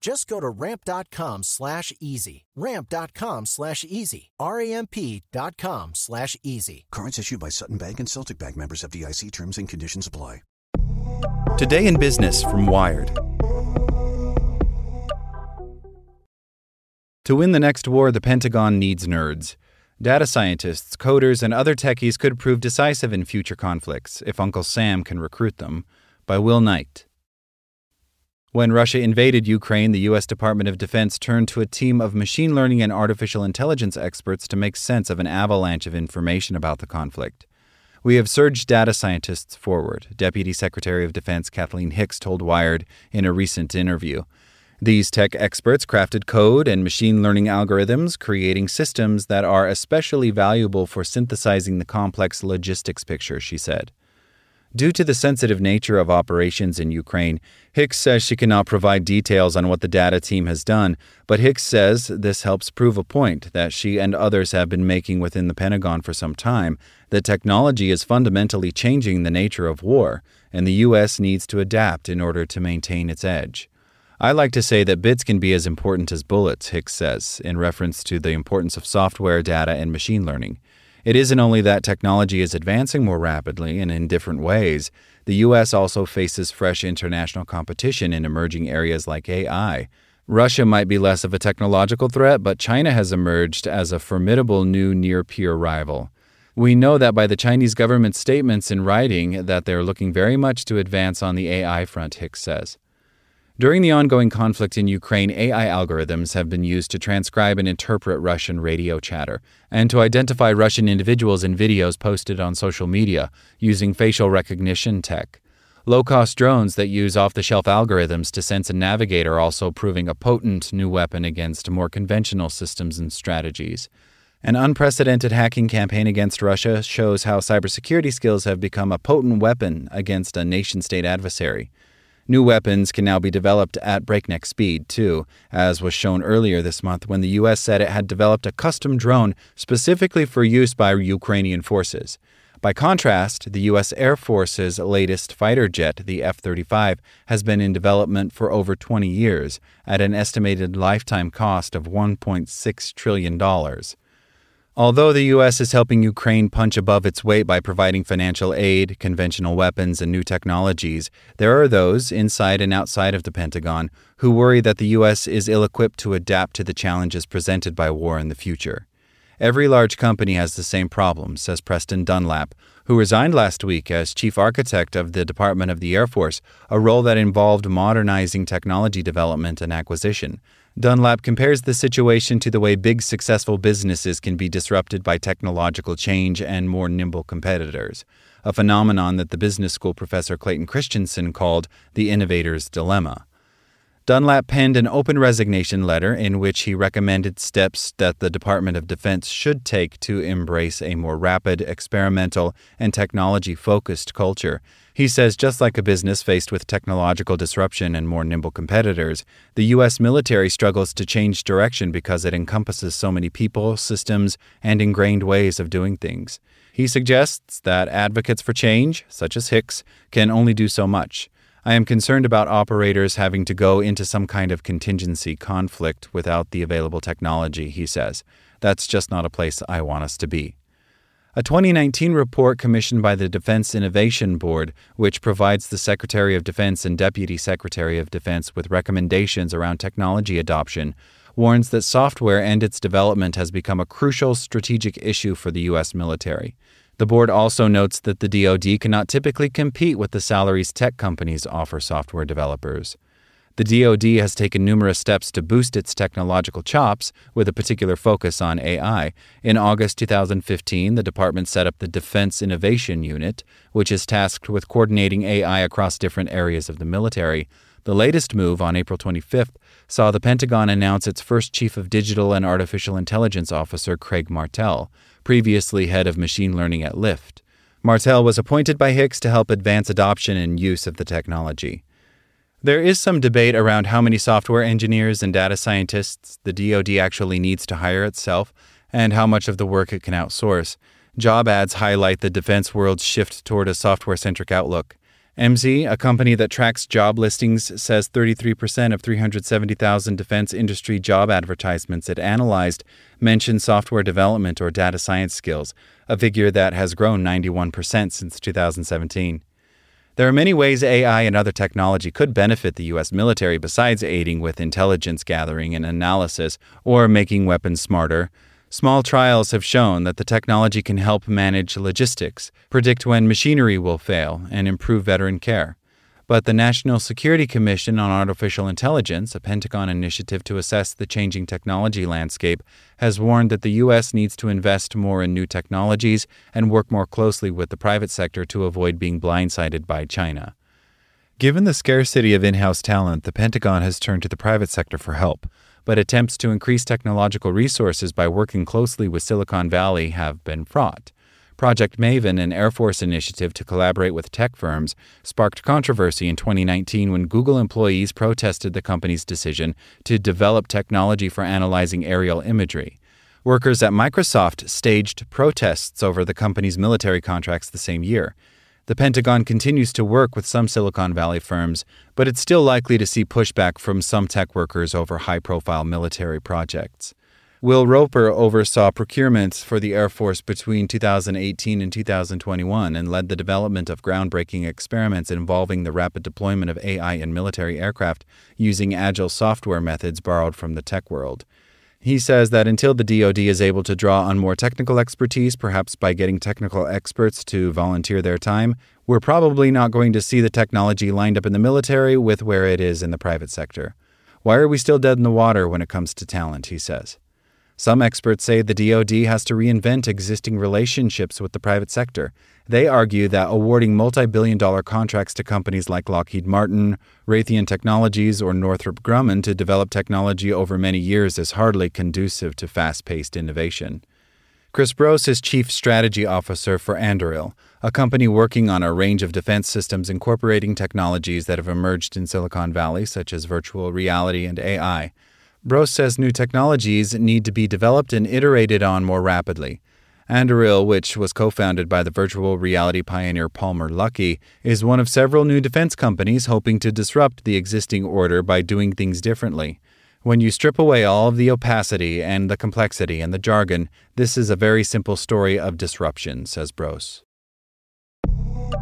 Just go to ramp.com slash easy. Ramp.com slash easy. R-A-M-P.com slash easy. Cards issued by Sutton Bank and Celtic Bank members FDIC terms and conditions apply. Today in Business from Wired. To win the next war, the Pentagon needs nerds. Data scientists, coders, and other techies could prove decisive in future conflicts if Uncle Sam can recruit them. By Will Knight. When Russia invaded Ukraine, the U.S. Department of Defense turned to a team of machine learning and artificial intelligence experts to make sense of an avalanche of information about the conflict. We have surged data scientists forward, Deputy Secretary of Defense Kathleen Hicks told Wired in a recent interview. These tech experts crafted code and machine learning algorithms, creating systems that are especially valuable for synthesizing the complex logistics picture, she said. Due to the sensitive nature of operations in Ukraine, Hicks says she cannot provide details on what the data team has done, but Hicks says this helps prove a point that she and others have been making within the Pentagon for some time that technology is fundamentally changing the nature of war, and the U.S. needs to adapt in order to maintain its edge. I like to say that bits can be as important as bullets, Hicks says, in reference to the importance of software, data, and machine learning. It isn't only that technology is advancing more rapidly and in different ways, the U.S. also faces fresh international competition in emerging areas like AI. Russia might be less of a technological threat, but China has emerged as a formidable new near peer rival. We know that by the Chinese government's statements in writing that they're looking very much to advance on the AI front, Hicks says. During the ongoing conflict in Ukraine, AI algorithms have been used to transcribe and interpret Russian radio chatter and to identify Russian individuals in videos posted on social media using facial recognition tech. Low cost drones that use off the shelf algorithms to sense and navigate are also proving a potent new weapon against more conventional systems and strategies. An unprecedented hacking campaign against Russia shows how cybersecurity skills have become a potent weapon against a nation state adversary. New weapons can now be developed at breakneck speed, too, as was shown earlier this month when the U.S. said it had developed a custom drone specifically for use by Ukrainian forces. By contrast, the U.S. Air Force's latest fighter jet, the F 35, has been in development for over 20 years at an estimated lifetime cost of $1.6 trillion. Although the U.S. is helping Ukraine punch above its weight by providing financial aid, conventional weapons, and new technologies, there are those, inside and outside of the Pentagon, who worry that the U.S. is ill equipped to adapt to the challenges presented by war in the future. Every large company has the same problem, says Preston Dunlap, who resigned last week as chief architect of the Department of the Air Force, a role that involved modernizing technology development and acquisition. Dunlap compares the situation to the way big successful businesses can be disrupted by technological change and more nimble competitors, a phenomenon that the business school professor Clayton Christensen called the innovator's dilemma. Dunlap penned an open resignation letter in which he recommended steps that the Department of Defense should take to embrace a more rapid, experimental, and technology focused culture. He says just like a business faced with technological disruption and more nimble competitors, the U.S. military struggles to change direction because it encompasses so many people, systems, and ingrained ways of doing things. He suggests that advocates for change, such as Hicks, can only do so much. I am concerned about operators having to go into some kind of contingency conflict without the available technology, he says. That's just not a place I want us to be. A 2019 report commissioned by the Defense Innovation Board, which provides the Secretary of Defense and Deputy Secretary of Defense with recommendations around technology adoption, warns that software and its development has become a crucial strategic issue for the U.S. military. The board also notes that the DoD cannot typically compete with the salaries tech companies offer software developers. The DoD has taken numerous steps to boost its technological chops, with a particular focus on AI. In August 2015, the department set up the Defense Innovation Unit, which is tasked with coordinating AI across different areas of the military. The latest move, on April 25th, saw the Pentagon announce its first Chief of Digital and Artificial Intelligence Officer, Craig Martell previously head of machine learning at Lyft. Martell was appointed by Hicks to help advance adoption and use of the technology. There is some debate around how many software engineers and data scientists the DoD actually needs to hire itself and how much of the work it can outsource. Job ads highlight the defense world's shift toward a software centric outlook. Emsi, a company that tracks job listings, says 33% of 370,000 defense industry job advertisements it analyzed mention software development or data science skills, a figure that has grown 91% since 2017. There are many ways AI and other technology could benefit the U.S. military besides aiding with intelligence gathering and analysis or making weapons smarter. Small trials have shown that the technology can help manage logistics, predict when machinery will fail, and improve veteran care. But the National Security Commission on Artificial Intelligence, a Pentagon initiative to assess the changing technology landscape, has warned that the U.S. needs to invest more in new technologies and work more closely with the private sector to avoid being blindsided by China. Given the scarcity of in house talent, the Pentagon has turned to the private sector for help but attempts to increase technological resources by working closely with Silicon Valley have been fraught. Project Maven, an Air Force initiative to collaborate with tech firms, sparked controversy in 2019 when Google employees protested the company's decision to develop technology for analyzing aerial imagery. Workers at Microsoft staged protests over the company's military contracts the same year. The Pentagon continues to work with some Silicon Valley firms, but it's still likely to see pushback from some tech workers over high profile military projects. Will Roper oversaw procurements for the Air Force between 2018 and 2021 and led the development of groundbreaking experiments involving the rapid deployment of AI in military aircraft using agile software methods borrowed from the tech world. He says that until the DoD is able to draw on more technical expertise, perhaps by getting technical experts to volunteer their time, we're probably not going to see the technology lined up in the military with where it is in the private sector. Why are we still dead in the water when it comes to talent? He says. Some experts say the DoD has to reinvent existing relationships with the private sector. They argue that awarding multi billion dollar contracts to companies like Lockheed Martin, Raytheon Technologies, or Northrop Grumman to develop technology over many years is hardly conducive to fast paced innovation. Chris Brose is Chief Strategy Officer for Anduril, a company working on a range of defense systems incorporating technologies that have emerged in Silicon Valley, such as virtual reality and AI. Brose says new technologies need to be developed and iterated on more rapidly. Anduril, which was co founded by the virtual reality pioneer Palmer Luckey, is one of several new defense companies hoping to disrupt the existing order by doing things differently. When you strip away all of the opacity and the complexity and the jargon, this is a very simple story of disruption, says Brose.